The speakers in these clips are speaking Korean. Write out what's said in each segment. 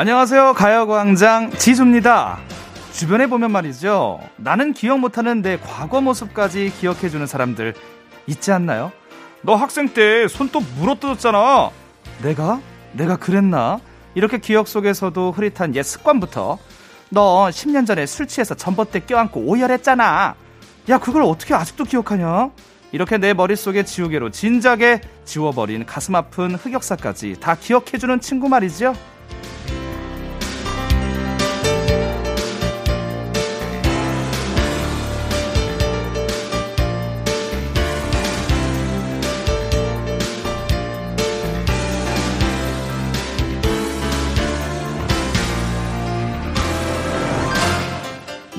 안녕하세요. 가요광장 지수입니다. 주변에 보면 말이죠. 나는 기억 못하는 내 과거 모습까지 기억해주는 사람들 있지 않나요? 너 학생 때 손톱 물어뜯었잖아. 내가? 내가 그랬나? 이렇게 기억 속에서도 흐릿한 옛 습관부터 너 10년 전에 술 취해서 전봇대 껴안고 오열했잖아. 야, 그걸 어떻게 아직도 기억하냐? 이렇게 내 머릿속에 지우개로 진작에 지워버린 가슴 아픈 흑역사까지 다 기억해주는 친구 말이죠.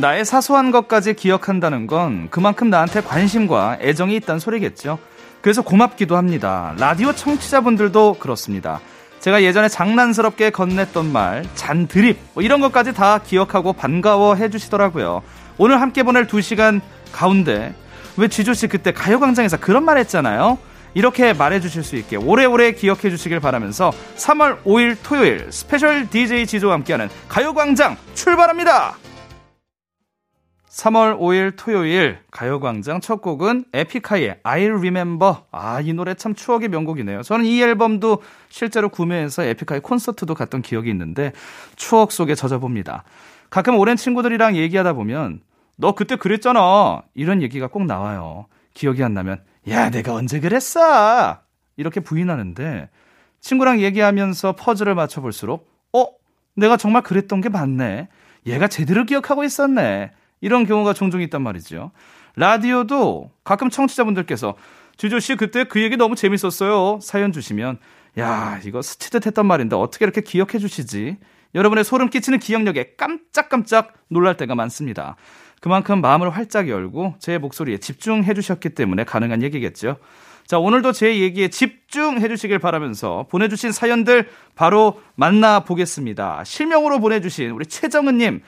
나의 사소한 것까지 기억한다는 건 그만큼 나한테 관심과 애정이 있다는 소리겠죠. 그래서 고맙기도 합니다. 라디오 청취자분들도 그렇습니다. 제가 예전에 장난스럽게 건넸던 말, 잔 드립, 뭐 이런 것까지 다 기억하고 반가워 해주시더라고요. 오늘 함께 보낼 두 시간 가운데, 왜 지조씨 그때 가요광장에서 그런 말 했잖아요? 이렇게 말해주실 수 있게 오래오래 기억해 주시길 바라면서 3월 5일 토요일 special DJ 지조와 함께하는 가요광장 출발합니다! 3월 5일 토요일 가요광장 첫 곡은 에픽하이의 I'll Remember. 아, 이 노래 참 추억의 명곡이네요. 저는 이 앨범도 실제로 구매해서 에픽하이 콘서트도 갔던 기억이 있는데 추억 속에 젖어봅니다. 가끔 오랜 친구들이랑 얘기하다 보면 너 그때 그랬잖아. 이런 얘기가 꼭 나와요. 기억이 안 나면 야, 내가 언제 그랬어? 이렇게 부인하는데 친구랑 얘기하면서 퍼즐을 맞춰볼수록 어? 내가 정말 그랬던 게 맞네. 얘가 제대로 기억하고 있었네. 이런 경우가 종종 있단 말이죠. 라디오도 가끔 청취자분들께서 주조 씨 그때 그 얘기 너무 재밌었어요. 사연 주시면 야 이거 스치듯 했단 말인데 어떻게 이렇게 기억해 주시지? 여러분의 소름 끼치는 기억력에 깜짝깜짝 놀랄 때가 많습니다. 그만큼 마음을 활짝 열고 제 목소리에 집중해 주셨기 때문에 가능한 얘기겠죠. 자, 오늘도 제 얘기에 집중해 주시길 바라면서 보내주신 사연들 바로 만나보겠습니다. 실명으로 보내주신 우리 최정은님,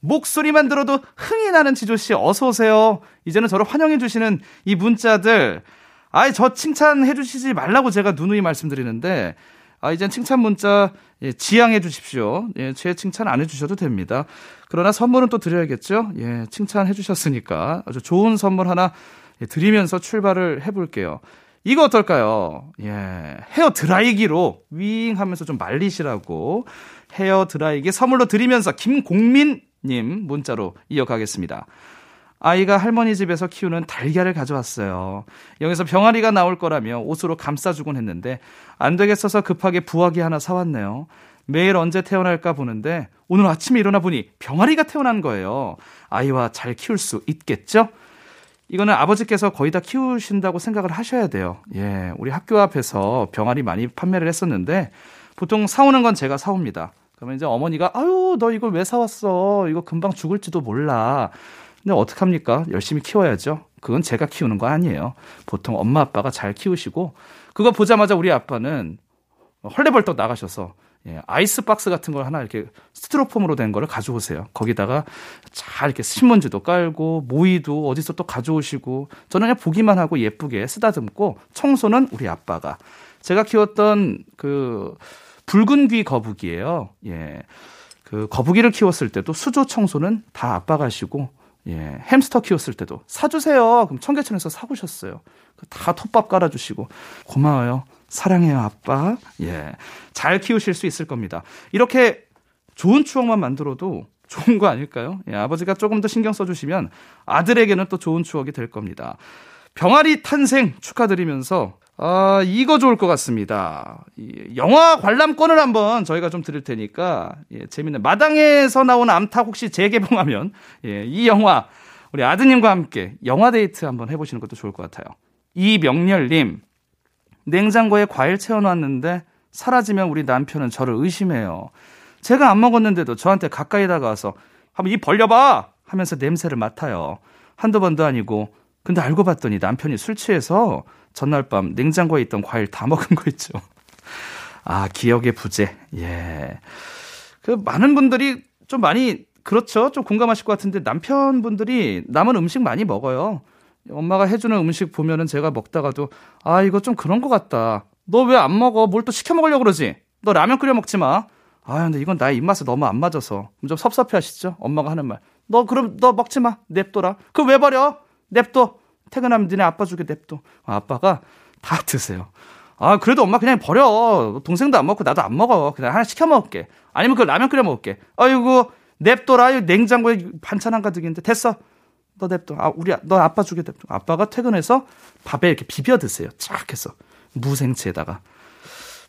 목소리만 들어도 흥이 나는 지조 씨 어서 오세요. 이제는 저를 환영해 주시는 이 문자들. 아이, 저 칭찬해 주시지 말라고 제가 누누이 말씀드리는데, 아, 이젠 칭찬 문자, 예, 지양해 주십시오. 예, 제 칭찬 안 해 주셔도 됩니다. 그러나 선물은 또 드려야겠죠? 예, 칭찬해 주셨으니까 아주 좋은 선물 하나 예, 드리면서 출발을 해 볼게요. 이거 어떨까요? 예, 헤어 드라이기로 윙 하면서 좀 말리시라고 헤어 드라이기 선물로 드리면서 김공민 님 문자로 이어가겠습니다. 아이가 할머니 집에서 키우는 달걀을 가져왔어요. 여기서 병아리가 나올 거라며 옷으로 감싸주곤 했는데 안 되겠어서 급하게 부화기 하나 사왔네요. 매일 언제 태어날까 보는데 오늘 아침에 일어나 보니 병아리가 태어난 거예요. 아이와 잘 키울 수 있겠죠? 이거는 아버지께서 거의 다 키우신다고 생각을 하셔야 돼요. 예, 우리 학교 앞에서 병아리 많이 판매를 했었는데 보통 사오는 건 제가 사옵니다. 그러면 이제 어머니가 아유 너 이걸 왜 사왔어? 이거 금방 죽을지도 몰라. 근데 어떡합니까? 열심히 키워야죠. 그건 제가 키우는 거 아니에요. 보통 엄마 아빠가 잘 키우시고 그거 보자마자 우리 아빠는 헐레벌떡 나가셔서 예, 아이스박스 같은 걸 하나 이렇게 스티로폼으로 된 거를 가져오세요. 거기다가 잘 이렇게 신문지도 깔고 모이도 어디서 또 가져오시고 저는 그냥 보기만 하고 예쁘게 쓰다듬고 청소는 우리 아빠가. 제가 키웠던 그 붉은 귀 거북이에요. 예. 그 거북이를 키웠을 때도 수조 청소는 다 아빠가 하시고 예, 햄스터 키웠을 때도 사주세요. 그럼 청계천에서 사오셨어요. 그다 톱밥 깔아주시고 고마워요. 사랑해요, 아빠. 예, 잘 키우실 수 있을 겁니다. 이렇게 좋은 추억만 만들어도 좋은 거 아닐까요? 예, 아버지가 조금 더 신경 써주시면 아들에게는 또 좋은 추억이 될 겁니다. 병아리 탄생 축하드리면서 아, 이거 좋을 것 같습니다. 영화 관람권을 한번 저희가 좀 드릴 테니까, 예, 재밌는. 마당에서 나온 암탉 혹시 재개봉하면, 예, 이 영화, 우리 아드님과 함께 영화 데이트 한번 해보시는 것도 좋을 것 같아요. 이명렬님, 냉장고에 과일 채워놨는데, 사라지면 우리 남편은 저를 의심해요. 제가 안 먹었는데도 저한테 가까이 다가와서, 한번 입 벌려봐! 하면서 냄새를 맡아요. 한두 번도 아니고, 근데 알고 봤더니 남편이 술 취해서 전날 밤 냉장고에 있던 과일 다 먹은 거 있죠. 아, 기억의 부재. 예. 그 많은 분들이 좀 많이 그렇죠. 좀 공감하실 것 같은데 남편분들이 남은 음식 많이 먹어요. 엄마가 해주는 음식 보면은 제가 먹다가도 아 이거 좀 그런 것 같다. 너 왜 안 먹어? 뭘 또 시켜 먹으려고 그러지? 너 라면 끓여 먹지 마. 아, 근데 이건 나의 입맛에 너무 안 맞아서. 좀 섭섭해 하시죠? 엄마가 하는 말. 너 그럼 너 먹지 마. 냅둬라. 그럼 왜 버려? 냅둬. 퇴근하면 니네 아빠 주게 냅둬. 아, 아빠가 다 드세요. 아, 그래도 엄마 그냥 버려. 동생도 안 먹고 나도 안 먹어. 그냥 하나 시켜 먹을게. 아니면 그 라면 끓여 먹을게. 아이고, 냅둬라. 냉장고에 반찬 한 가득인데. 됐어. 너 냅둬. 아, 우리, 너 아빠 주게 냅둬. 아빠가 퇴근해서 밥에 이렇게 비벼 드세요. 쫙 해서. 무생채에다가.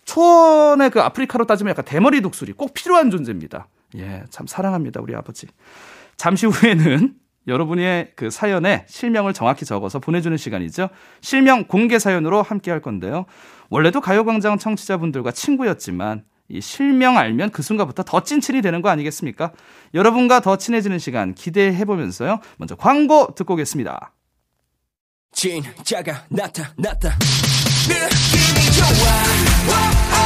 초원의 그 아프리카로 따지면 약간 대머리 독수리. 꼭 필요한 존재입니다. 예, 참 사랑합니다. 우리 아버지. 잠시 후에는 여러분의 그 사연에 실명을 정확히 적어서 보내주는 시간이죠. 실명 공개 사연으로 함께 할 건데요. 원래도 가요광장 청취자분들과 친구였지만 이 실명 알면 그 순간부터 더 찐친이 되는 거 아니겠습니까? 여러분과 더 친해지는 시간 기대해 보면서요. 먼저 광고 듣고 오겠습니다. 진짜가 나타났다. 느낌이 좋아.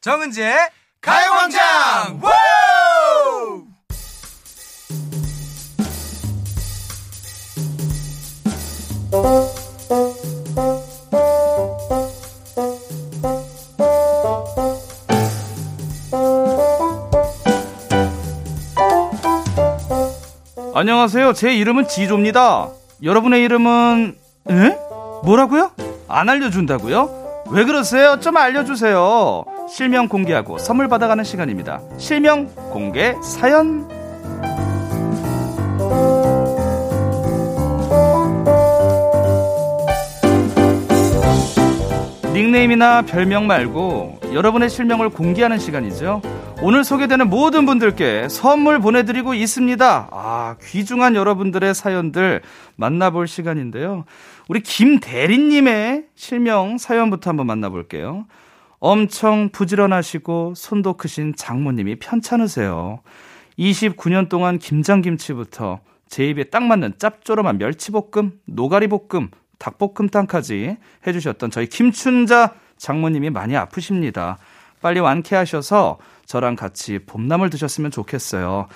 정은지의 가요광장. 안녕하세요. 제 이름은 지조입니다. 여러분의 이름은 에? 뭐라고요? 안 알려준다고요? 왜 그러세요? 좀 알려주세요. 실명 공개하고 선물 받아가는 시간입니다. 실명 공개 사연. 닉네임이나 별명 말고 여러분의 실명을 공개하는 시간이죠. 오늘 소개되는 모든 분들께 선물 보내드리고 있습니다. 아, 귀중한 여러분들의 사연들 만나볼 시간인데요. 우리 김대리님의 실명 사연부터 한번 만나볼게요. 엄청 부지런하시고 손도 크신 장모님이 편찮으세요. 29년 동안 김장김치부터 제 입에 딱 맞는 짭조름한 멸치볶음, 노가리볶음, 닭볶음탕까지 해주셨던 저희 김춘자 장모님이 많이 아프십니다. 빨리 완쾌하셔서 저랑 같이 봄나물 드셨으면 좋겠어요.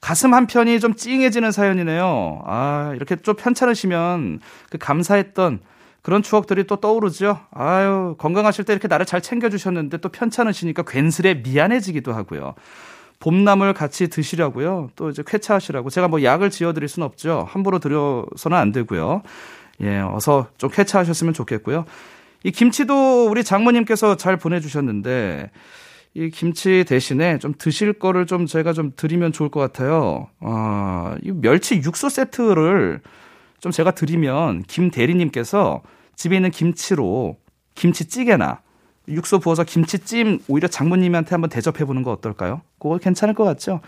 가슴 한편이 좀 찡해지는 사연이네요. 아, 이렇게 좀 편찮으시면 그 감사했던 그런 추억들이 또 떠오르죠. 아유, 건강하실 때 이렇게 나를 잘 챙겨주셨는데 또 편찮으시니까 괜스레 미안해지기도 하고요. 봄나물 같이 드시라고요. 또 이제 쾌차하시라고. 제가 뭐 약을 지어드릴 수는 없죠. 함부로 드려서는 안 되고요. 예, 어서 좀 쾌차하셨으면 좋겠고요. 이 김치도 우리 장모님께서 잘 보내주셨는데, 이 김치 대신에 좀 드실 거를 좀 제가 좀 드리면 좋을 것 같아요. 아, 이 멸치 육수 세트를 좀 제가 드리면 김 대리님께서 집에 있는 김치로 김치찌개나 육수 부어서 김치찜 오히려 장모님한테 한번 대접해 보는 거 어떨까요? 그거 괜찮을 것 같죠?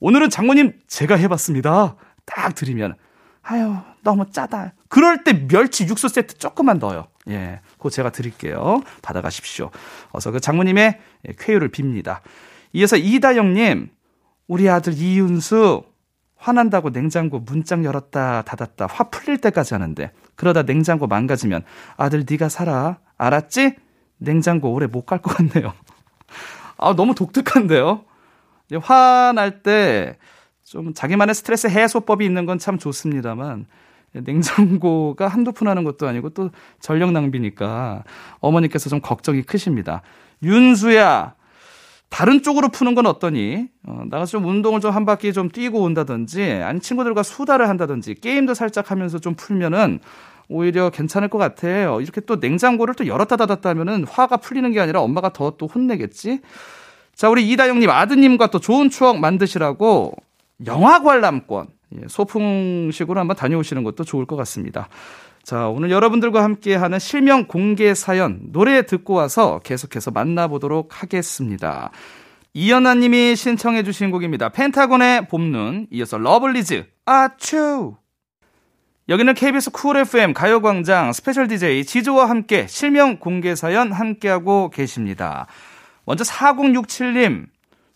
오늘은 장모님 제가 해봤습니다. 딱 드리면 아유 너무 짜다. 그럴 때 멸치 육수 세트 조금만 넣어요. 예, 그거 제가 드릴게요. 받아가십시오. 어서 그 장모님의 쾌유를 빕니다. 이어서 이다영님, 우리 아들 이윤수 화난다고 냉장고 문짝 열었다 닫았다 화 풀릴 때까지 하는데 그러다 냉장고 망가지면 아들 네가 살아 알았지? 냉장고 오래 못 갈 것 같네요. 아 너무 독특한데요. 화날 때 좀 자기만의 스트레스 해소법이 있는 건 참 좋습니다만 냉장고가 한두 푼 하는 것도 아니고 또 전력 낭비니까 어머니께서 좀 걱정이 크십니다. 윤수야, 다른 쪽으로 푸는 건 어떠니? 어, 나가서 좀 운동을 좀 한 바퀴 좀 뛰고 온다든지, 아니 친구들과 수다를 한다든지, 게임도 살짝 하면서 좀 풀면은 오히려 괜찮을 것 같아요. 이렇게 또 냉장고를 또 열었다 닫았다 하면은 화가 풀리는 게 아니라 엄마가 더 또 혼내겠지? 자, 우리 이다영님 아드님과 또 좋은 추억 만드시라고 영화 관람권, 예, 소풍식으로 한번 다녀오시는 것도 좋을 것 같습니다. 자, 오늘 여러분들과 함께 하는 실명 공개 사연, 노래 듣고 와서 계속해서 만나보도록 하겠습니다. 이연아 님이 신청해 주신 곡입니다. 펜타곤의 봄눈, 이어서 러블리즈, 아츄! 여기는 KBS Cool FM 가요광장 special DJ 지조와 함께 실명 공개 사연 함께하고 계십니다. 먼저 4067님,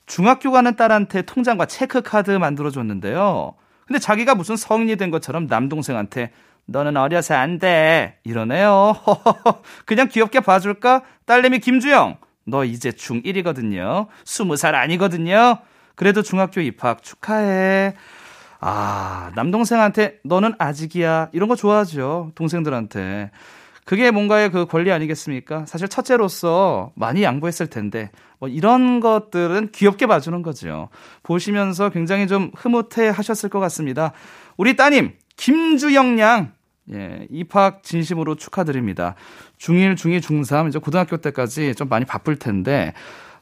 중학교 가는 딸한테 통장과 체크카드 만들어줬는데요. 근데 자기가 무슨 성인이 된 것처럼 남동생한테 너는 어려서 안 돼. 이러네요. 그냥 귀엽게 봐줄까? 딸내미 김주영. 너 이제 중1이거든요. 20살 아니거든요. 그래도 중학교 입학 축하해. 아, 남동생한테 너는 아직이야. 이런 거 좋아하죠. 동생들한테. 그게 뭔가의 그 권리 아니겠습니까? 사실 첫째로서 많이 양보했을 텐데, 뭐 이런 것들은 귀엽게 봐주는 거죠. 보시면서 굉장히 좀 흐뭇해 하셨을 것 같습니다. 우리 따님, 김주영 양, 예, 입학 진심으로 축하드립니다. 중1, 중2, 중3, 이제 고등학교 때까지 좀 많이 바쁠 텐데,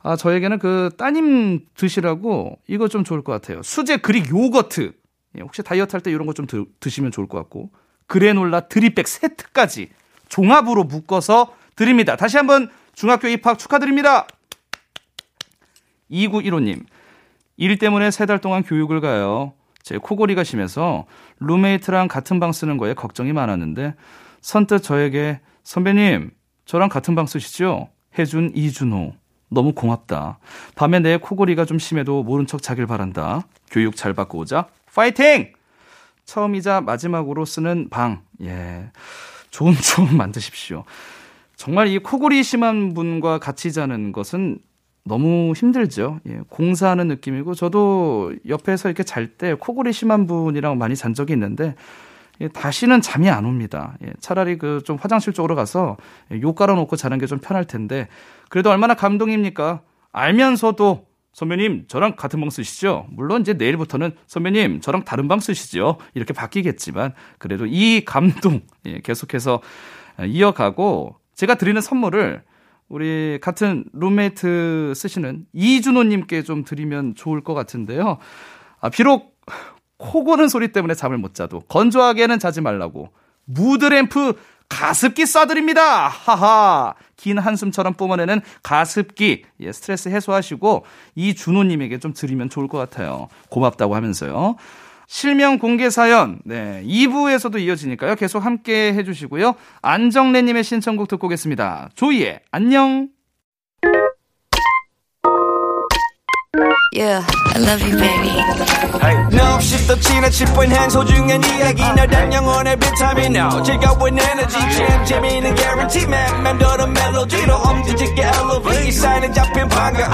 아, 저에게는 그 따님 드시라고 이거 좀 좋을 것 같아요. 수제 그릭 요거트. 예, 혹시 다이어트 할 때 이런 거 좀 드시면 좋을 것 같고, 그래놀라 드립백 세트까지 종합으로 묶어서 드립니다. 다시 한번 중학교 입학 축하드립니다. 2915님, 일 때문에 세 달 동안 교육을 가요. 제 코골이가 심해서 룸메이트랑 같은 방 쓰는 거에 걱정이 많았는데 선뜻 저에게 선배님 저랑 같은 방 쓰시죠? 해준 이준호 너무 고맙다. 밤에 내 코골이가 좀 심해도 모른 척 자길 바란다. 교육 잘 받고 오자. 파이팅! 처음이자 마지막으로 쓰는 방. 예. 좋은 추억 만드십시오. 정말 이 코골이 심한 분과 같이 자는 것은 너무 힘들죠. 예, 공사하는 느낌이고 저도 옆에서 이렇게 잘 때 코골이 심한 분이랑 많이 잔 적이 있는데 예, 다시는 잠이 안 옵니다. 예, 차라리 그 좀 화장실 쪽으로 가서 예, 욕 깔아놓고 자는 게 좀 편할 텐데 그래도 얼마나 감동입니까? 알면서도 선배님 저랑 같은 방 쓰시죠? 물론 이제 내일부터는 선배님 저랑 다른 방 쓰시죠? 이렇게 바뀌겠지만 그래도 이 감동 예, 계속해서 이어가고 제가 드리는 선물을 우리 같은 룸메이트 쓰시는 이준호님께 좀 드리면 좋을 것 같은데요. 아, 비록 코 고는 소리 때문에 잠을 못 자도 건조하게는 자지 말라고 무드램프 가습기 쏴드립니다. 하하. 긴 한숨처럼 뿜어내는 가습기. 예, 스트레스 해소하시고 이준호님에게 좀 드리면 좋을 것 같아요. 고맙다고 하면서요. 실명 공개 사연, 네, 2부에서도 이어지니까요. 계속 함께 해주시고요. 안정래님의 신청곡 듣고 오겠습니다. 조이의 안녕. Yeah, I love you, baby. Hey. No, she's the 지나칠 뻔한 소중한 이야기. 너란 영혼의 비타민. now 즐거운 에너지. 참 재미있는 guarantee man. 맘대로 멜로디로 엄지짓게 elevate 사인은 잡힌 반가움.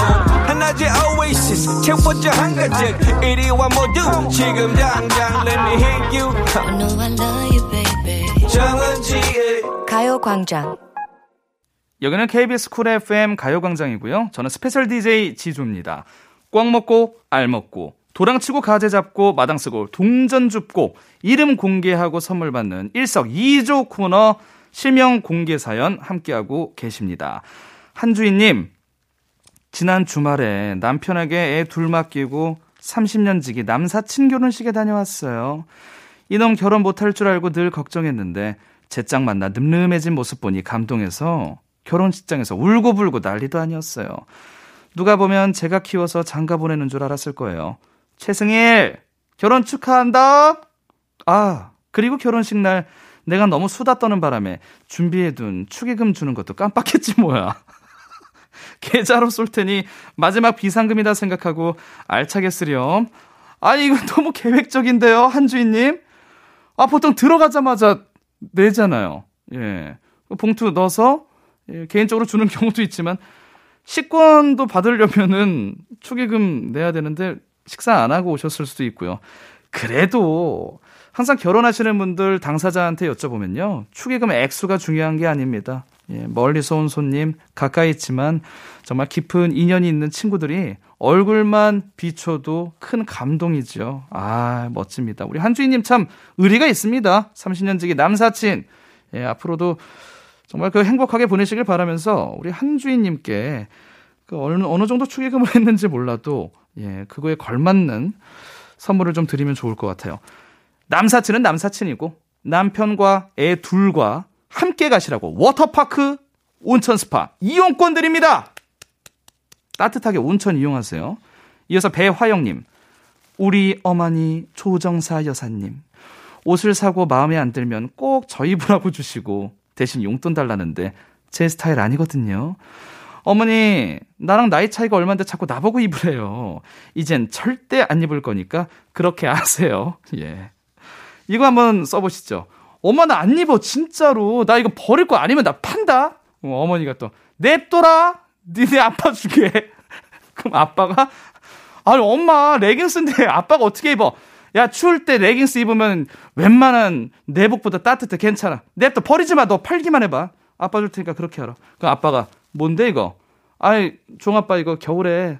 하나의 oasis. 채워져 한가득 이리와 모두. 지금 당장 let me hit you. I know I love you, baby. 정은지의 가요광장. 여기는 KBS Cool FM 가요광장이고요. 저는 special DJ 지조입니다. 꿩 먹고 알 먹고 도랑치고 가재 잡고 마당 쓰고 동전 줍고 이름 공개하고 선물 받는 일석이조 코너 실명 공개 사연 함께하고 계십니다. 한주인님 지난 주말에 남편에게 애 둘 맡기고 30년 지기 남사친 결혼식에 다녀왔어요. 이놈 결혼 못할 줄 알고 늘 걱정했는데 제 짝 만나 늠름해진 모습 보니 감동해서 결혼식장에서 울고불고 난리도 아니었어요. 누가 보면 제가 키워서 장가 보내는 줄 알았을 거예요. 최승일, 결혼 축하한다! 아, 그리고 결혼식 날 내가 너무 수다 떠는 바람에 준비해둔 축의금 주는 것도 깜빡했지 뭐야. 계좌로 쏠 테니 마지막 비상금이다 생각하고 알차게 쓰렴. 아니, 이거 너무 계획적인데요, 한주인님? 아, 보통 들어가자마자 내잖아요. 예. 봉투 넣어서 예, 개인적으로 주는 경우도 있지만 식권도 받으려면은 축의금 내야 되는데 식사 안 하고 오셨을 수도 있고요. 그래도 항상 결혼하시는 분들 당사자한테 여쭤보면요. 축의금의 액수가 중요한 게 아닙니다. 예, 멀리서 온 손님, 가까이 있지만 정말 깊은 인연이 있는 친구들이 얼굴만 비춰도 큰 감동이죠. 아, 멋집니다. 우리 한주인님 참 의리가 있습니다. 30년 지기 남사친. 예, 앞으로도 정말 그 행복하게 보내시길 바라면서 우리 한주인님께 그 어느, 어느 정도 축의금을 했는지 몰라도 예, 그거에 걸맞는 선물을 좀 드리면 좋을 것 같아요. 남사친은 남사친이고 남편과 애 둘과 함께 가시라고 워터파크 온천 스파 이용권 드립니다. 따뜻하게 온천 이용하세요. 이어서 배화영님, 우리 어머니 조정사 여사님, 옷을 사고 마음에 안 들면 꼭 저 입으라고 주시고 대신 용돈 달라는데 제 스타일 아니거든요. 어머니, 나랑 나이 차이가 얼마인데 자꾸 나보고 입으래요. 이젠 절대 안 입을 거니까 그렇게 아세요. 예. 이거 한번 써보시죠. 엄마 나 안 입어 진짜로 나 이거 버릴 거 아니면 나 판다. 어머니가 또 냅둬라. 니네 아빠 주게. 그럼 아빠가 아니, 엄마, 레깅스인데 아빠가 어떻게 입어? 야, 추울 때 레깅스 입으면 웬만한 내복보다 따뜻해. 괜찮아. 냅둬 버리지 마. 너 팔기만 해봐. 아빠 줄 테니까 그렇게 하라. 그 아빠가, 뭔데, 이거? 아이, 종아빠 이거 겨울에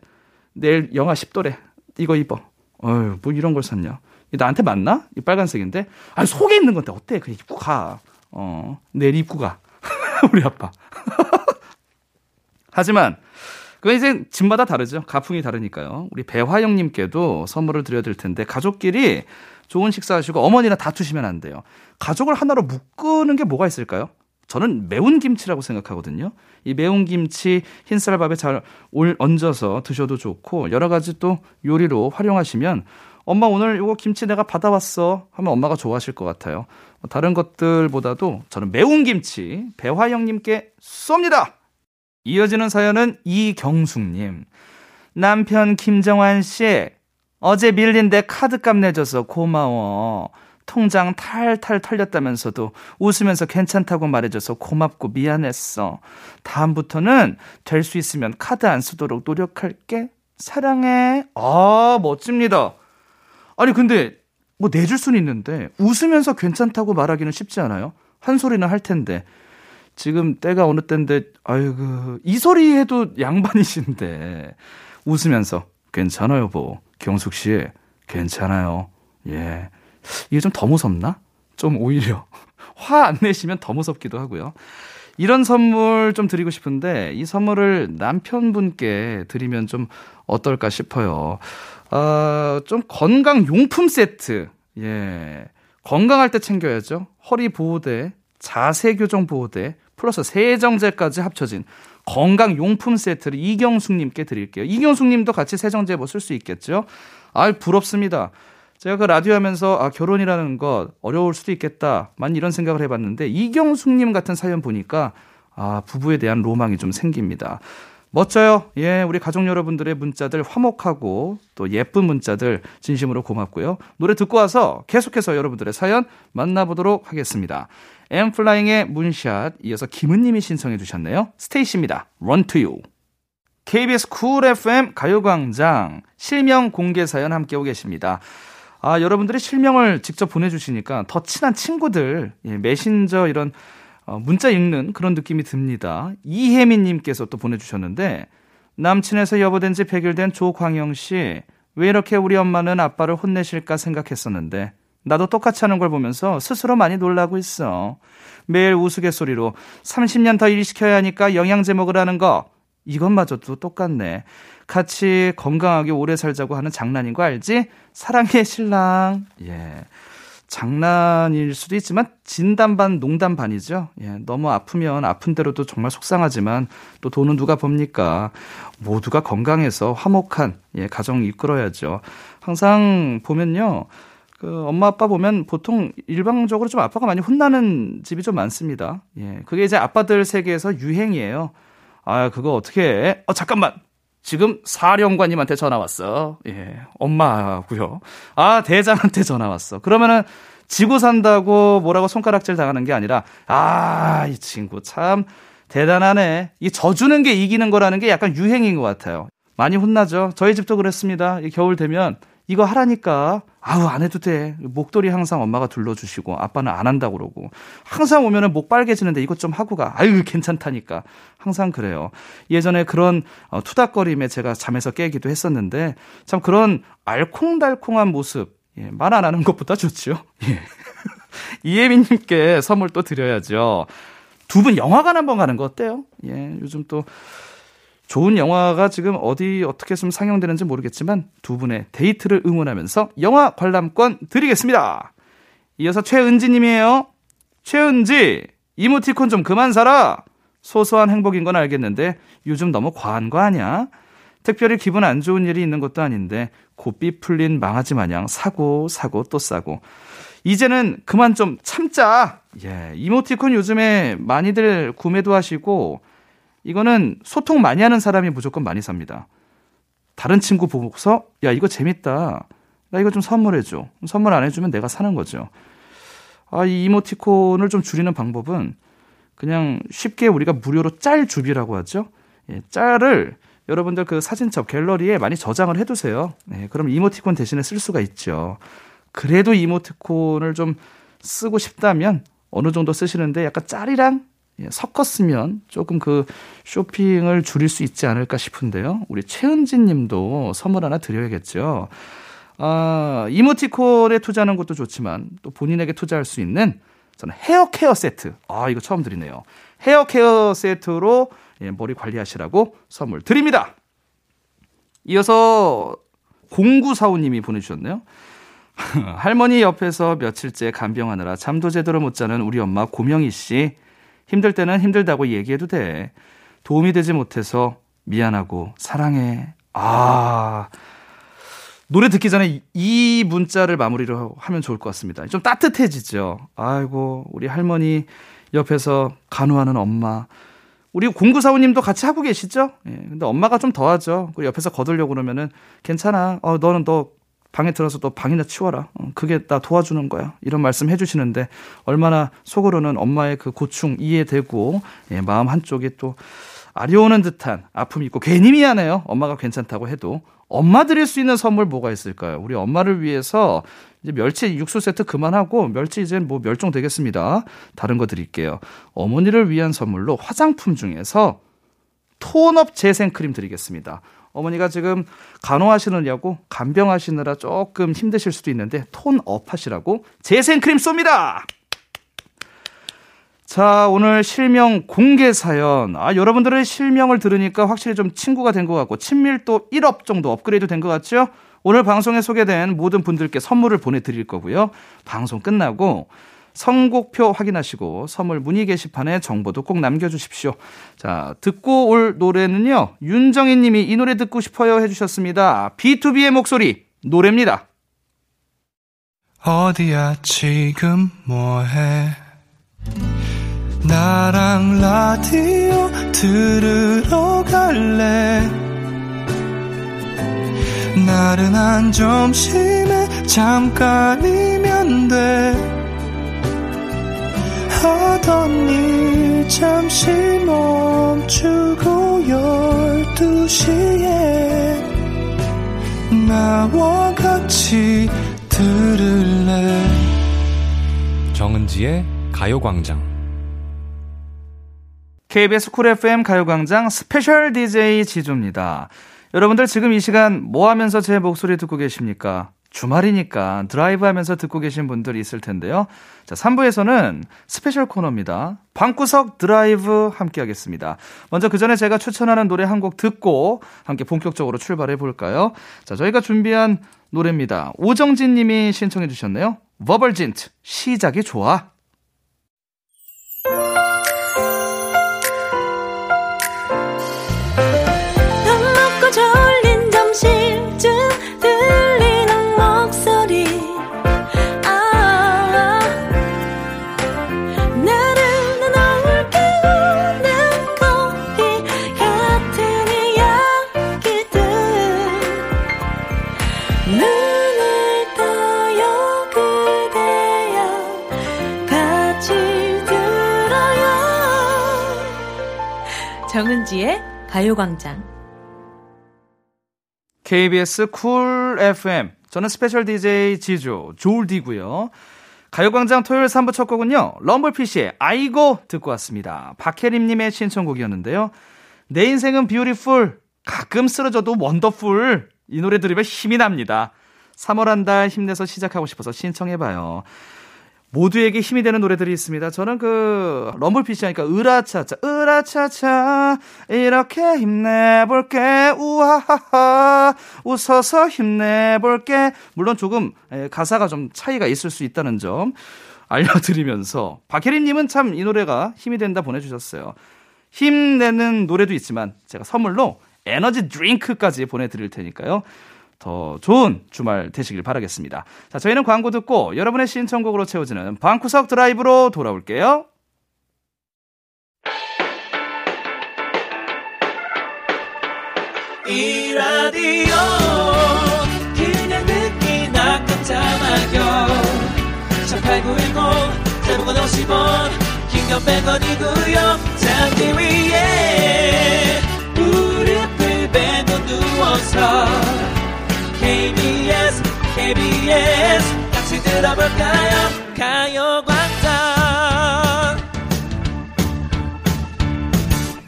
내일 영하 10도래. 이거 입어. 어휴, 뭐 이런 걸 샀냐. 나한테 맞나? 이 빨간색인데? 아니, 속에 있는 건데 어때? 그냥 입고 가. 어, 내일 입고 가. 우리 아빠. 하지만, 그건 이제 집마다 다르죠. 가풍이 다르니까요. 우리 배화영님께도 선물을 드려야 될 텐데, 가족끼리 좋은 식사하시고 어머니랑 다투시면 안 돼요. 가족을 하나로 묶는 게 뭐가 있을까요? 저는 매운 김치라고 생각하거든요. 이 매운 김치 흰쌀밥에 잘 얹어서 드셔도 좋고 여러 가지 또 요리로 활용하시면 엄마 오늘 이거 김치 내가 받아왔어 하면 엄마가 좋아하실 것 같아요. 다른 것들보다도 저는 매운 김치 배화영님께 쏩니다. 이어지는 사연은 이경숙님. 남편 김정환 씨 어제 밀린 데 카드값 내줘서 고마워. 통장 탈탈 털렸다면서도 웃으면서 괜찮다고 말해줘서 고맙고 미안했어. 다음부터는 될 수 있으면 카드 안 쓰도록 노력할게. 사랑해. 아, 멋집니다. 아니, 근데 뭐 내줄 수는 있는데 웃으면서 괜찮다고 말하기는 쉽지 않아요? 한 소리는 할 텐데. 지금 때가 어느 때인데, 아이고, 이 소리 해도 양반이신데. 웃으면서 괜찮아요, 뭐. 경숙 씨, 괜찮아요. 예. 이게 좀 더 무섭나? 좀 오히려 화 안 내시면 더 무섭기도 하고요. 이런 선물 좀 드리고 싶은데 이 선물을 남편분께 드리면 좀 어떨까 싶어요. 어, 좀 건강 용품 세트. 예. 건강할 때 챙겨야죠. 허리 보호대, 자세 교정 보호대, 플러스 세정제까지 합쳐진 건강 용품 세트를 이경숙 님께 드릴게요. 이경숙 님도 같이 세정제 뭐 쓸 수 있겠죠? 아, 부럽습니다. 제가 그 라디오 하면서 아, 결혼이라는 것 어려울 수도 있겠다. 만 이런 생각을 해봤는데 이경숙님 같은 사연 보니까 아, 부부에 대한 로망이 좀 생깁니다. 멋져요. 예, 우리 가족 여러분들의 문자들 화목하고 또 예쁜 문자들 진심으로 고맙고요. 노래 듣고 와서 계속해서 여러분들의 사연 만나보도록 하겠습니다. 엔플라잉의 Moonshot 이어서 김은님이 신청해 주셨네요. 스테이씨입니다. Run to you. KBS Cool FM 가요광장 실명 공개 사연 함께 하고 계십니다. 아, 여러분들이 실명을 직접 보내주시니까 더 친한 친구들, 예, 메신저 이런 어, 문자 읽는 그런 느낌이 듭니다. 이혜민님께서 또 보내주셨는데, 남친에서 여보된 지 100일 된 조광영 씨, 왜 이렇게 우리 엄마는 아빠를 혼내실까 생각했었는데, 나도 똑같이 하는 걸 보면서 스스로 많이 놀라고 있어. 매일 우스갯소리로 30년 더 일 시켜야 하니까 영양제 먹으라는 거, 이것마저도 똑같네. 같이 건강하게 오래 살자고 하는 장난인 거 알지? 사랑해, 신랑. 예. 장난일 수도 있지만 진담 반 농담 반이죠. 예, 너무 아프면 아픈 대로도 정말 속상하지만 또 돈은 누가 법니까? 모두가 건강해서 화목한 예, 가정 이끌어야죠. 항상 보면요. 그 엄마 아빠 보면 보통 일방적으로 좀 아빠가 많이 혼나는 집이 좀 많습니다. 예. 그게 이제 아빠들 세계에서 유행이에요. 아, 그거 어떻게 해? 어, 잠깐만. 지금 사령관님한테 전화 왔어. 예, 엄마고요. 아, 대장한테 전화 왔어. 그러면은 지고 산다고 뭐라고 손가락질 당하는 게 아니라 아, 이 친구 참 대단하네. 이 져주는 게 이기는 거라는 게 약간 유행인 것 같아요. 많이 혼나죠. 저희 집도 그랬습니다. 겨울 되면 이거 하라니까. 아우, 안 해도 돼. 목도리 항상 엄마가 둘러주시고, 아빠는 안 한다고 그러고. 항상 오면은 목 빨개지는데 이것 좀 하고 가. 아유, 괜찮다니까. 항상 그래요. 예전에 그런 어, 투닥거림에 제가 잠에서 깨기도 했었는데, 참 그런 알콩달콩한 모습, 예, 말 안 하는 것보다 좋죠. 예. 이예민님께 선물 또 드려야죠. 두 분 영화관 한번 가는 거 어때요? 예, 요즘 또 좋은 영화가 지금 어디 어떻게 좀 상영되는지 모르겠지만 두 분의 데이트를 응원하면서 영화 관람권 드리겠습니다. 이어서 최은지 님이에요. 최은지, 이모티콘 좀 그만 사라. 소소한 행복인 건 알겠는데 요즘 너무 과한 거 아니야? 특별히 기분 안 좋은 일이 있는 것도 아닌데 고삐 풀린 망아지 마냥 사고 사고 또 사고 이제는 그만 좀 참자. 예, 이모티콘 요즘에 많이들 구매도 하시고 이거는 소통 많이 하는 사람이 무조건 많이 삽니다. 다른 친구 보고서 야 이거 재밌다. 나 이거 좀 선물해줘. 선물 안 해주면 내가 사는 거죠. 아, 이 이모티콘을 좀 줄이는 방법은 그냥 쉽게 우리가 무료로 짤 주비라고 하죠. 예, 짤을 여러분들 그 사진첩 갤러리에 많이 저장을 해두세요. 네, 그럼 이모티콘 대신에 쓸 수가 있죠. 그래도 이모티콘을 좀 쓰고 싶다면 어느 정도 쓰시는데 약간 짤이랑 예, 섞었으면 조금 그 쇼핑을 줄일 수 있지 않을까 싶은데요. 우리 최은진 님도 선물 하나 드려야겠죠. 아, 이모티콘에 투자하는 것도 좋지만 또 본인에게 투자할 수 있는 저는 헤어 케어 세트. 아, 이거 처음 드리네요. 헤어 케어 세트로 예, 머리 관리하시라고 선물 드립니다. 이어서 공구사우님이 보내주셨네요. 할머니 옆에서 며칠째 간병하느라 잠도 제대로 못 자는 우리 엄마 고명희 씨. 힘들 때는 힘들다고 얘기해도 돼. 도움이 되지 못해서 미안하고 사랑해. 아. 노래 듣기 전에 이 문자를 마무리로 하면 좋을 것 같습니다. 좀 따뜻해지죠. 아이고, 우리 할머니 옆에서 간호하는 엄마. 우리 공구사우님도 같이 하고 계시죠? 예, 근데 엄마가 좀 더하죠. 그 옆에서 거들려고 그러면은 괜찮아. 어, 너는 너 방에 들어서 너 방이나 치워라. 어, 그게 나 도와주는 거야. 이런 말씀 해주시는데 얼마나 속으로는 엄마의 그 고충 이해되고 예, 마음 한쪽에 또 아려오는 듯한 아픔이 있고 괜히 미안해요. 엄마가 괜찮다고 해도 엄마 드릴 수 있는 선물 뭐가 있을까요? 우리 엄마를 위해서 이제 멸치 육수 세트 그만하고 멸치 이제 뭐 멸종 되겠습니다. 다른 거 드릴게요. 어머니를 위한 선물로 화장품 중에서 tone up 재생 크림 드리겠습니다. 어머니가 지금 간호하시느냐고 간병하시느라 조금 힘드실 수도 있는데 tone up 하시라고 재생 크림 쏩니다. 자, 오늘 실명 공개 사연. 아, 여러분들의 실명을 들으니까 확실히 좀 친구가 된 것 같고, 친밀도 1 up 정도 업그레이드 된 것 같죠? 오늘 방송에 소개된 모든 분들께 선물을 보내드릴 거고요. 방송 끝나고 선곡표 확인하시고 선물 문의 게시판에 정보도 꼭 남겨주십시오. 자, 듣고 올 노래는요. 윤정희 님이 이 노래 듣고 싶어요 해주셨습니다. B2B의 목소리, 노래입니다. 어디야 지금 뭐해 나랑 라디오 들으러 갈래 나른한 점심에 잠깐이면 돼 하던 일 잠시 멈추고 열두 시에 나와 같이 들을래 정은지의 가요광장 KBS Cool FM 가요광장 special DJ 지조입니다. 여러분들 지금 이 시간 뭐 하면서 제 목소리 듣고 계십니까? 주말이니까 드라이브 하면서 듣고 계신 분들 있을 텐데요. 자, 3부에서는 special 코너입니다. 방구석 드라이브 함께 하겠습니다. 먼저 그 전에 제가 추천하는 노래 한 곡 듣고 함께 본격적으로 출발해 볼까요? 자, 저희가 준비한 노래입니다. 오정진 님이 신청해 주셨네요. 버벌진트, 시작이 좋아. 정은지의 가요광장. KBS Cool FM. 저는 special DJ 지조, 조울디고요 가요광장 토요일 3부 첫 곡은요, 럼블피쉬의 I Go 듣고 왔습니다. 박혜림님의 신청곡이었는데요. 내 인생은 beautiful, 가끔 쓰러져도 wonderful. 이 노래 들으면 힘이 납니다. 3월 한 달 힘내서 시작하고 싶어서 신청해봐요. 모두에게 힘이 되는 노래들이 있습니다. 저는 그 럼블피쉬 하니까 으라차차 으라차차 이렇게 힘내볼게 우하하하 웃어서 힘내볼게 물론 조금 가사가 좀 차이가 있을 수 있다는 점 알려드리면서 박혜리님은 참 이 노래가 힘이 된다 보내주셨어요. 힘내는 노래도 있지만 제가 선물로 에너지 드링크까지 보내드릴 테니까요. 더 좋은 주말 되시길 바라겠습니다. 자, 저희는 광고 듣고 여러분의 신청곡으로 채워지는 방구석 드라이브로 돌아올게요. 이 라디오 그냥 듣기나 깜짝마요 18910 대목원 50원 긴건 100원이고요 잠기 위에 무릎을 배 KBS KBS 같이 들어볼까요 가요광장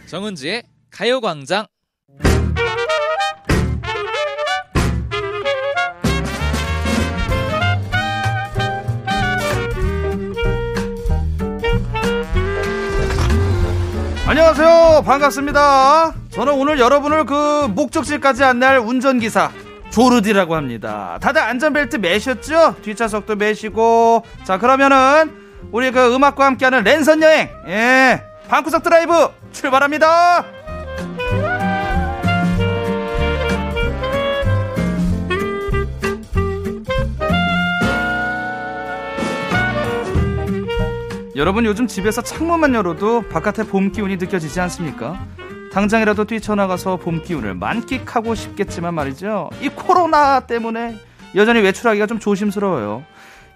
정은지의 가요광장 안녕하세요. 반갑습니다. 저는 오늘 여러분을 그 목적지까지 안내할 운전기사 조르디라고 합니다. 다들 안전벨트 매셨죠? 뒷좌석도 매시고. 자, 그러면은 우리 그 음악과 함께하는 랜선 여행. 예. 방구석 드라이브 출발합니다. 여러분 요즘 집에서 창문만 열어도 바깥에 봄 기운이 느껴지지 않습니까? 당장이라도 뛰쳐나가서 봄 기운을 만끽하고 싶겠지만 말이죠. 이 코로나 때문에 여전히 외출하기가 좀 조심스러워요.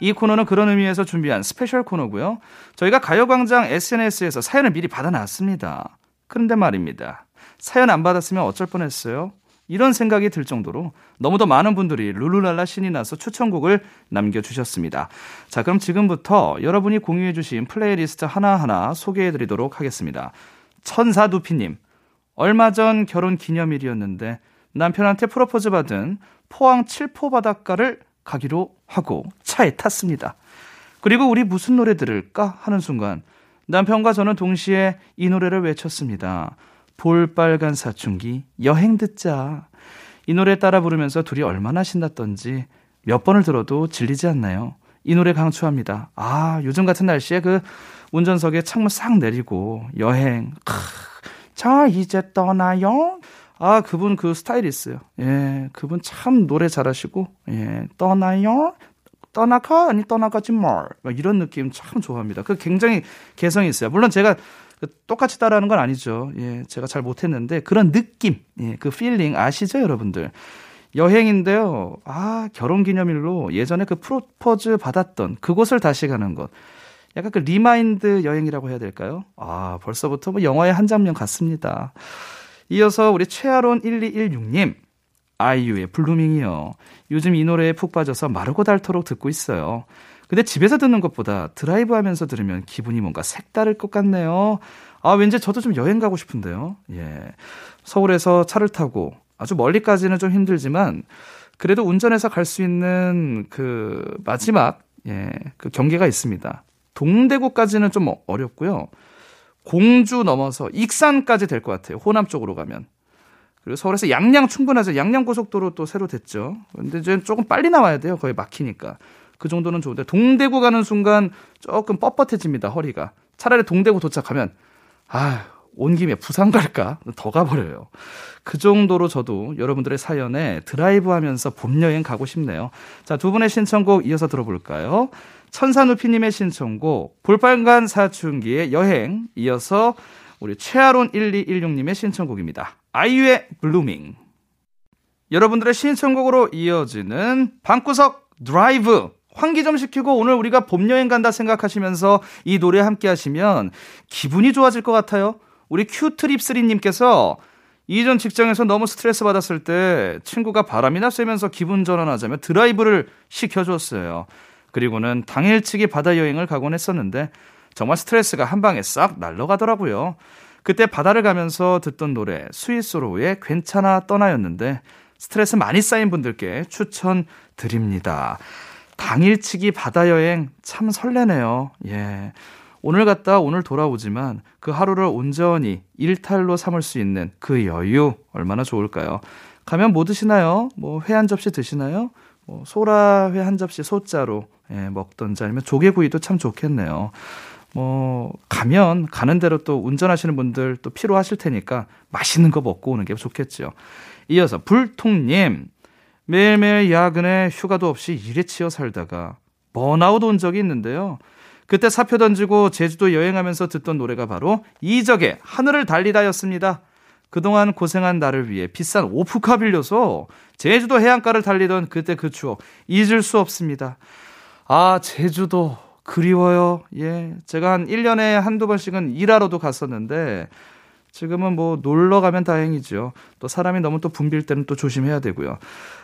이 코너는 그런 의미에서 준비한 special 코너고요. 저희가 가요광장 SNS에서 사연을 미리 받아놨습니다. 그런데 말입니다. 사연 안 받았으면 어쩔 뻔했어요. 이런 생각이 들 정도로 너무도 많은 분들이 룰루랄라 신이 나서 추천곡을 남겨주셨습니다. 자, 그럼 지금부터 여러분이 공유해주신 플레이리스트 하나하나 소개해드리도록 하겠습니다. 천사두피님, 얼마 전 결혼 기념일이었는데 남편한테 프로포즈 받은 포항 칠포 바닷가를 가기로 하고 차에 탔습니다. 그리고 우리 무슨 노래 들을까 하는 순간 남편과 저는 동시에 이 노래를 외쳤습니다. 볼빨간 사춘기 여행 듣자. 이 노래 따라 부르면서 둘이 얼마나 신났던지 몇 번을 들어도 질리지 않나요? 이 노래 강추합니다. 아, 요즘 같은 날씨에 그 운전석에 창문 싹 내리고 여행. 크, 자, 이제 떠나요. 아, 그분 그 스타일 있어요. 예, 그분 참 노래 잘하시고, 예, 떠나요? 떠나가? 아니, 떠나가지 말. 이런 느낌 참 좋아합니다. 그 굉장히 개성이 있어요. 물론 제가 그 똑같이 따라하는 건 아니죠. 예, 제가 잘 못했는데 그런 느낌, 예, 그 feeling 아시죠, 여러분들? 여행인데요. 아, 결혼 기념일로 예전에 그 프로포즈 받았던 그곳을 다시 가는 것. 약간 그 remind 여행이라고 해야 될까요? 아, 벌써부터 뭐 영화의 한 장면 같습니다. 이어서 우리 최아론 1216님. 아이유의 Blueming이요. 요즘 이 노래에 푹 빠져서 마르고 닳도록 듣고 있어요. 근데 집에서 듣는 것보다 드라이브 하면서 들으면 기분이 뭔가 색다를 것 같네요. 아, 왠지 저도 좀 여행 가고 싶은데요. 예. 서울에서 차를 타고 아주 멀리까지는 좀 힘들지만 그래도 운전해서 갈 수 있는 그 마지막 예, 그 경계가 있습니다. 동대구까지는 좀 어렵고요. 공주 넘어서 익산까지 될 것 같아요. 호남 쪽으로 가면. 그리고 서울에서 양양 충분하죠. 양양 고속도로 또 새로 됐죠. 근데 이제 조금 빨리 나와야 돼요. 거의 막히니까. 그 정도는 좋은데 동대구 가는 순간 조금 뻣뻣해집니다. 허리가. 차라리 동대구 도착하면 아, 온 김에 부산 갈까? 더 가버려요. 그 정도로 저도 여러분들의 사연에 드라이브 하면서 봄 여행 가고 싶네요. 자, 두 분의 신청곡 이어서 들어볼까요? 천사누피님의 신청곡, 볼빨간 사춘기의 여행, 이어서 우리 최아론 1216님의 신청곡입니다. 아이유의 블루밍. 여러분들의 신청곡으로 이어지는 방구석 드라이브. 환기 좀 시키고 오늘 우리가 봄 여행 간다 생각하시면서 이 노래 함께 하시면 기분이 좋아질 것 같아요. 우리 큐트립3님께서 이전 직장에서 너무 스트레스 받았을 때 친구가 바람이나 쐬면서 기분 전환하자며 드라이브를 시켜줬어요. 그리고는 당일치기 바다 여행을 가곤 했었는데 정말 스트레스가 한 방에 싹 날러가더라고요. 그때 바다를 가면서 듣던 노래 스위스로우의 괜찮아 떠나였는데 스트레스 많이 쌓인 분들께 추천드립니다. 당일치기 바다 여행 참 설레네요. 예. 오늘 갔다 오늘 돌아오지만 그 하루를 온전히 일탈로 삼을 수 있는 그 여유 얼마나 좋을까요? 가면 뭐 드시나요? 뭐 회 한 접시 드시나요? 뭐 소라회 한 접시 소자로 예, 먹던지 아니면 조개구이도 참 좋겠네요. 뭐 가면 가는 대로 또 운전하시는 분들 또 피로하실 테니까 맛있는 거 먹고 오는 게 좋겠죠. 이어서 불통님 매일매일 야근에 휴가도 없이 일에 치여 살다가 번아웃 온 적이 있는데요. 그때 사표 던지고 제주도 여행하면서 듣던 노래가 바로 이적의 하늘을 달리다였습니다. 그동안 고생한 나를 위해 비싼 오프카 빌려서 제주도 해안가를 달리던 그때 그 추억 잊을 수 없습니다. 아, 제주도 그리워요. 예. 제가 한 1년에 한두 번씩은 일하러도 갔었는데 지금은 뭐 놀러 가면 다행이죠. 또 사람이 너무 또 붐빌 때는 또 조심해야 되고요.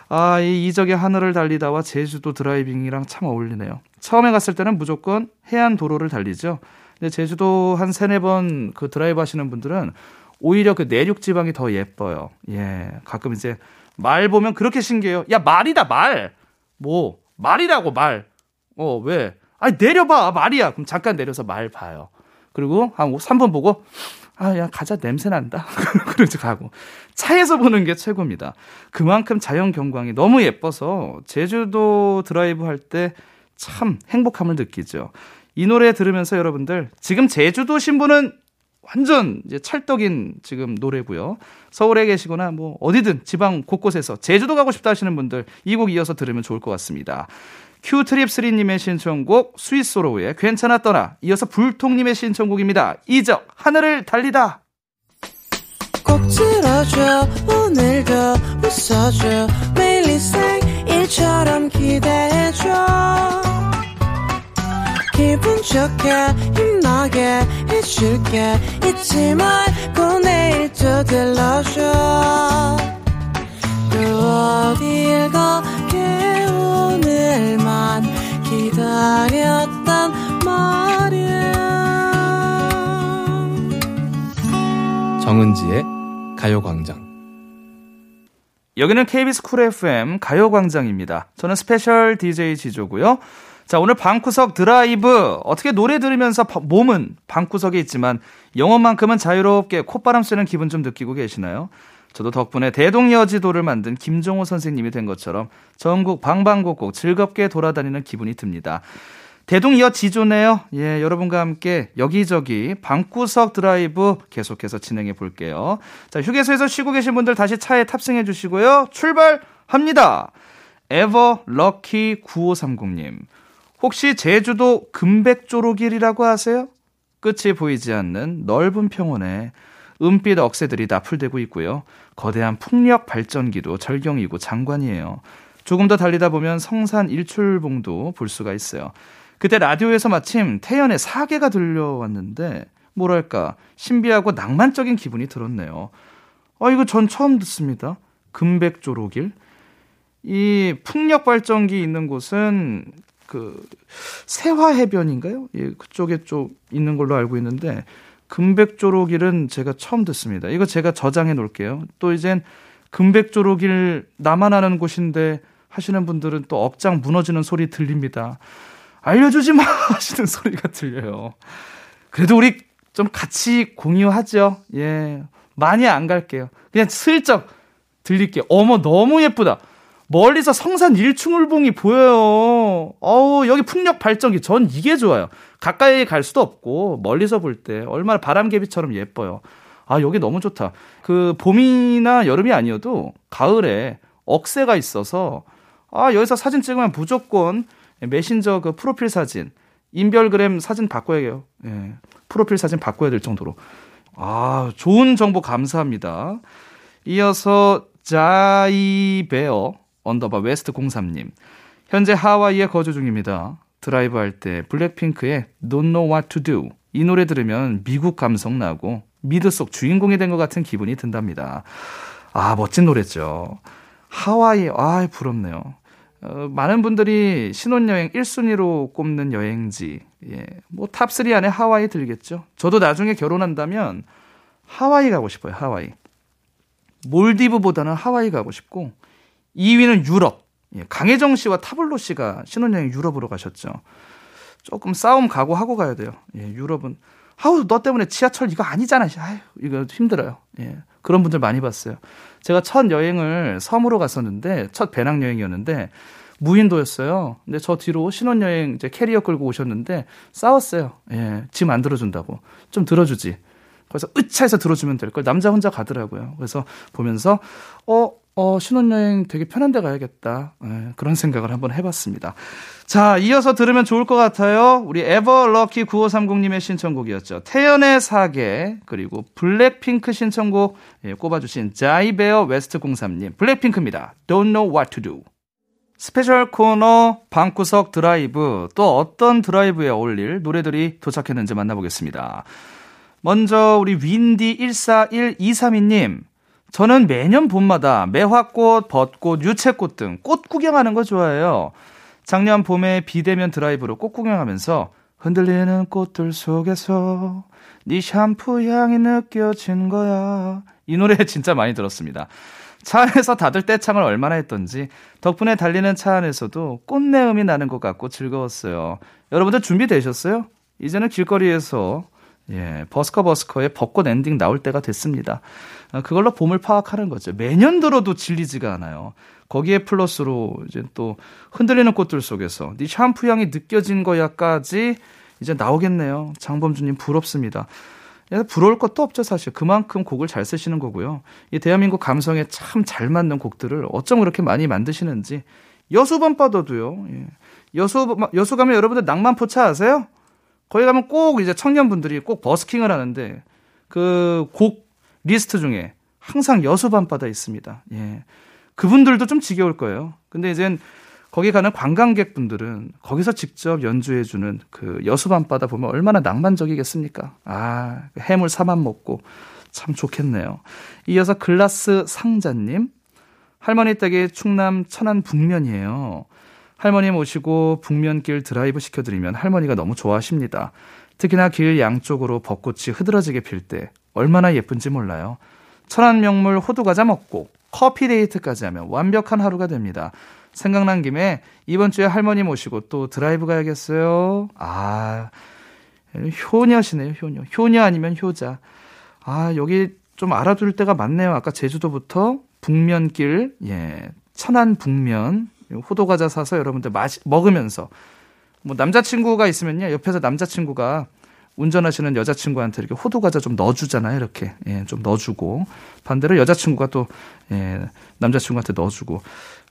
아, 이 이적의 하늘을 달리다와 제주도 driving이랑 참 어울리네요. 처음에 갔을 때는 무조건 해안 도로를 달리죠. 근데 제주도 한 세네 번 그 드라이브 하시는 분들은 오히려 그 내륙 지방이 더 예뻐요. 예. 가끔 이제 말 보면 그렇게 신기해요. 야, 말이다, 말. 뭐, 말이라고, 말. 어, 왜? 아니, 내려봐, 말이야. 그럼 잠깐 내려서 말 봐요. 그리고 한 3분 보고, 아, 야, 가자, 냄새 난다. 그러지 가고. 차에서 보는 게 최고입니다. 그만큼 자연 경광이 너무 예뻐서 제주도 드라이브 할 때 참 행복함을 느끼죠. 이 노래 들으면서 여러분들, 지금 제주도 신 분은 완전 이제 찰떡인 지금 노래고요. 서울에 계시거나 뭐 어디든 지방 곳곳에서 제주도 가고 싶다 하시는 분들 이 곡 이어서 들으면 좋을 것 같습니다. 큐트립3님의 신청곡 스위스로우의 떠나 이어서 불통님의 신청곡입니다. 이적 하늘을 달리다 꼭 들어줘 오늘도 웃어줘 매일 일처럼 기대해줘 기분 좋게 힘나게 해줄게 잊지 말고 내일 또 들러줘 또 어딜 가게 오늘만 기다렸단 말이야 정은지의 가요광장 여기는 KBS 쿨 FM 가요광장입니다. 저는 special DJ 지조고요. 자, 오늘 방구석 드라이브. 어떻게 노래 들으면서 몸은 방구석에 있지만 영혼만큼은 자유롭게 콧바람 쐬는 기분 좀 느끼고 계시나요? 저도 덕분에 대동여지도를 만든 김정호 선생님이 된 것처럼 전국 방방곡곡 즐겁게 돌아다니는 기분이 듭니다. 대동여지조네요. 예, 여러분과 함께 여기저기 방구석 드라이브 계속해서 진행해 볼게요. 자, 휴게소에서 쉬고 계신 분들 다시 차에 탑승해 주시고요. 출발합니다. 에버 럭키 9530님. 혹시 제주도 금백조로길이라고 아세요? 끝이 보이지 않는 넓은 평원에 은빛 억새들이 나풀대고 있고요. 거대한 풍력 발전기도 절경이고 장관이에요. 조금 더 달리다 보면 성산 일출봉도 볼 수가 있어요. 그때 라디오에서 마침 태연의 사계가 들려왔는데 뭐랄까 신비하고 낭만적인 기분이 들었네요. 아 이거 전 처음 듣습니다. 금백조로길. 이 풍력 발전기 있는 곳은 그 세화 해변인가요? 예, 그쪽에 좀 있는 걸로 알고 있는데 금백조로길은 제가 처음 듣습니다. 이거 제가 저장해 놓을게요. 또 이젠 금백조로길 나만 아는 곳인데 하시는 분들은 또 억장 무너지는 소리 들립니다. 알려주지 마 하시는 소리가 들려요. 그래도 우리 좀 같이 공유하죠. 예. 많이 안 갈게요. 그냥 슬쩍 들릴게요. 어머, 너무 예쁘다. 멀리서 성산 일출봉이 보여요. 어우, 여기 풍력 발전기. 전 이게 좋아요. 가까이 갈 수도 없고, 멀리서 볼 때 얼마나 바람개비처럼 예뻐요. 아, 여기 너무 좋다. 그, 봄이나 여름이 아니어도 가을에 억새가 있어서, 아, 여기서 사진 찍으면 무조건 메신저 그 프로필 사진, 인별그램 사진 바꿔야 해요. 예. 프로필 사진 바꿔야 될 정도로. 아, 좋은 정보 감사합니다. 이어서 자이베어 underbar 웨스트 03님. 현재 하와이에 거주 중입니다. 드라이브 할 때 블랙핑크의 Don't Know What to Do 이 노래 들으면 미국 감성 나고 미드 속 주인공이 된 것 같은 기분이 든답니다. 아 멋진 노래죠. 하와이 아 부럽네요. 어, 많은 분들이 신혼여행 1순위로 꼽는 여행지 예, 뭐 top3 안에 하와이 들겠죠. 저도 나중에 결혼한다면 하와이 가고 싶어요. 하와이. 몰디브보다는 하와이 가고 싶고 2위는 유럽. 예, 강혜정 씨와 타블로 씨가 신혼여행 유럽으로 가셨죠. 조금 싸움 각오하고 가야 돼요. 예, 유럽은 아우 너 때문에 지하철 이거 아니잖아. 아유 이거 힘들어요. 예, 그런 분들 많이 봤어요. 제가 첫 여행을 섬으로 갔었는데 첫 배낭 여행이었는데 무인도였어요. 근데 저 뒤로 신혼여행 이제 캐리어 끌고 오셨는데 싸웠어요. 예, 짐 안 들어준다고 좀 들어주지. 그래서 으차해서 들어주면 될 걸 남자 혼자 가더라고요. 그래서 보면서 어 어, 신혼여행 되게 편한 데 가야겠다. 네, 그런 생각을 한번 해봤습니다. 자, 이어서 들으면 좋을 것 같아요. 우리 에버럭키 9530님의 신청곡이었죠. 태연의 사계, 그리고 블랙핑크 신청곡 예, 꼽아주신 자이베어 웨스트 03님. 블랙핑크입니다. Don't know what to do. special 코너 방구석 드라이브. 또 어떤 드라이브에 어울릴 노래들이 도착했는지 만나보겠습니다. 먼저 우리 윈디 141232님. 저는 매년 봄마다 매화꽃, 벚꽃, 유채꽃 등 꽃 구경하는 거 좋아해요. 작년 봄에 비대면 드라이브로 꽃 구경하면서 흔들리는 꽃들 속에서 네 샴푸 향이 느껴진 거야. 이 노래 진짜 많이 들었습니다. 차 안에서 다들 떼창을 얼마나 했던지 덕분에 달리는 차 안에서도 꽃내음이 나는 것 같고 즐거웠어요. 여러분들 준비되셨어요? 이제는 길거리에서 예, 버스커 버스커의 벚꽃 엔딩 나올 때가 됐습니다. 아, 그걸로 봄을 파악하는 거죠. 매년 들어도 질리지가 않아요. 거기에 플러스로 이제 또 흔들리는 꽃들 속에서 네 샴푸 향이 느껴진 거야까지 이제 나오겠네요. 장범주님 부럽습니다. 부러울 것도 없죠, 사실. 그만큼 곡을 잘 쓰시는 거고요. 이 대한민국 감성에 참 잘 맞는 곡들을 어쩜 그렇게 많이 만드시는지. 여수밤바다도요. 예. 여수, 여수 가면 여러분들 낭만포차 아세요? 거기 가면 꼭 이제 청년분들이 꼭 버스킹을 하는데 그 곡 리스트 중에 항상 여수 밤바다 있습니다. 예. 그분들도 좀 지겨울 거예요. 근데 이젠 거기 가는 관광객분들은 거기서 직접 연주해주는 그 여수 밤바다 보면 얼마나 낭만적이겠습니까? 아, 그 해물삼합 먹고 참 좋겠네요. 이어서 글라스 상자님. 할머니 댁이 충남 천안 북면이에요. 할머니 모시고 북면길 드라이브 시켜드리면 할머니가 너무 좋아하십니다. 특히나 길 양쪽으로 벚꽃이 흐드러지게 필 때 얼마나 예쁜지 몰라요. 천안 명물 호두과자 먹고 커피 데이트까지 하면 완벽한 하루가 됩니다. 생각난 김에 이번 주에 할머니 모시고 또 드라이브 가야겠어요. 아, 효녀시네요, 효녀. 효녀 아니면 효자. 아, 여기 좀 알아둘 때가 많네요. 아까 제주도부터 북면길, 예, 천안 북면, 호두과자 사서 여러분들 마시, 먹으면서, 뭐 남자친구가 있으면요, 옆에서 남자친구가 운전하시는 여자친구한테 이렇게 호두 과자 좀 넣어주잖아요. 이렇게. 예, 좀 넣어주고. 반대로 여자친구가 또, 예, 남자친구한테 넣어주고.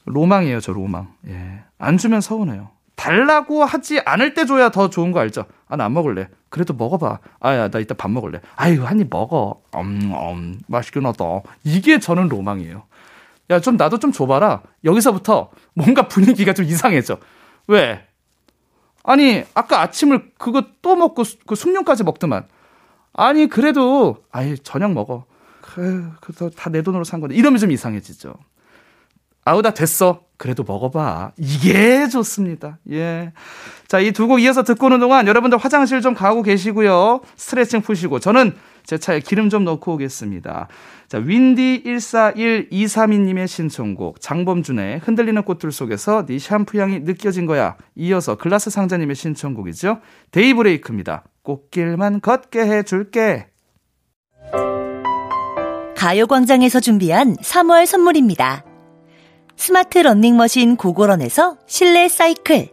로망이에요, 저 로망. 예. 안 주면 서운해요. 달라고 하지 않을 때 줘야 더 좋은 거 알죠? 아, 나 안 먹을래. 그래도 먹어봐. 아, 야, 나 이따 밥 먹을래. 아유, 한 입 먹어. 음, 음, 맛있긴 하다. 이게 저는 로망이에요. 야, 좀 나도 좀 줘봐라. 여기서부터 뭔가 분위기가 좀 이상해져. 왜? 아니, 아까 아침을 그거 또 먹고 그 숙련까지 먹더만. 아니, 그래도, 아이, 저녁 먹어. 그래, 그래서 다 내 돈으로 산 건데. 이러면 좀 이상해지죠. 아우다 됐어. 그래도 먹어봐. 이게 좋습니다. 예. 자, 이 두 곡 이어서 듣고 오는 동안 여러분들 화장실 좀 가고 계시고요. 스트레칭 푸시고. 저는 제 차에 기름 좀 넣고 오겠습니다. 자, 윈디 141232님의 신청곡, 장범준의 흔들리는 꽃들 속에서 네 샴푸 향이 느껴진 거야. 이어서 글라스 상자님의 신청곡이죠. 데이브레이크입니다. 꽃길만 걷게 해줄게. 가요광장에서 준비한 3월 선물입니다. 스마트 러닝머신 고고런에서 실내 사이클.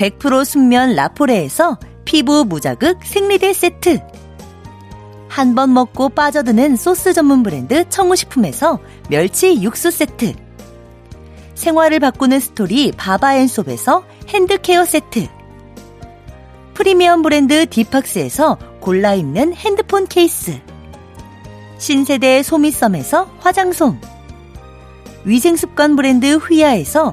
100% 순면 라포레에서 피부 무자극 생리대 세트. 한 번 먹고 빠져드는 소스 전문 브랜드 청우식품에서 멸치 육수 세트. 생활을 바꾸는 스토리 바바앤솝에서 hand care 세트. 프리미엄 브랜드 디팍스에서 골라 입는 핸드폰 케이스. 신세대 소미썸에서 화장솜. 위생습관 브랜드 휘하에서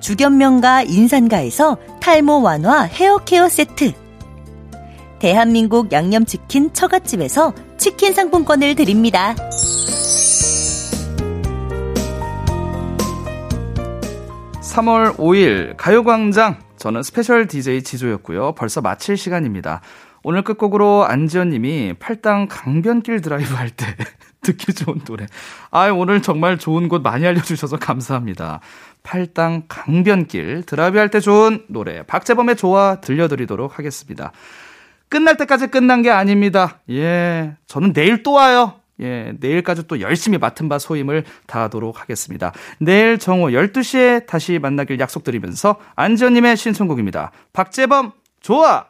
죽염명가 인산가에서 탈모 완화 헤어케어 세트. 대한민국 양념치킨 처갓집에서 치킨 상품권을 드립니다. (3월 5일) 가요광장. 저는 special DJ 지조였고요. 벌써 마칠 시간입니다. 오늘 끝곡으로 안지연님이 팔당 강변길 드라이브 할 때 듣기 좋은 노래. 아 오늘 정말 좋은 곳 많이 알려주셔서 감사합니다. 팔당 강변길 드라이브 할 때 좋은 노래 박재범의 좋아 들려드리도록 하겠습니다. 끝날 때까지 끝난 게 아닙니다. 예, 저는 내일 또 와요. 예, 내일까지 또 열심히 맡은 바 소임을 다하도록 하겠습니다. 내일 정오 12시에 다시 만나길 약속드리면서 안지연님의 신청곡입니다. 박재범, 좋아!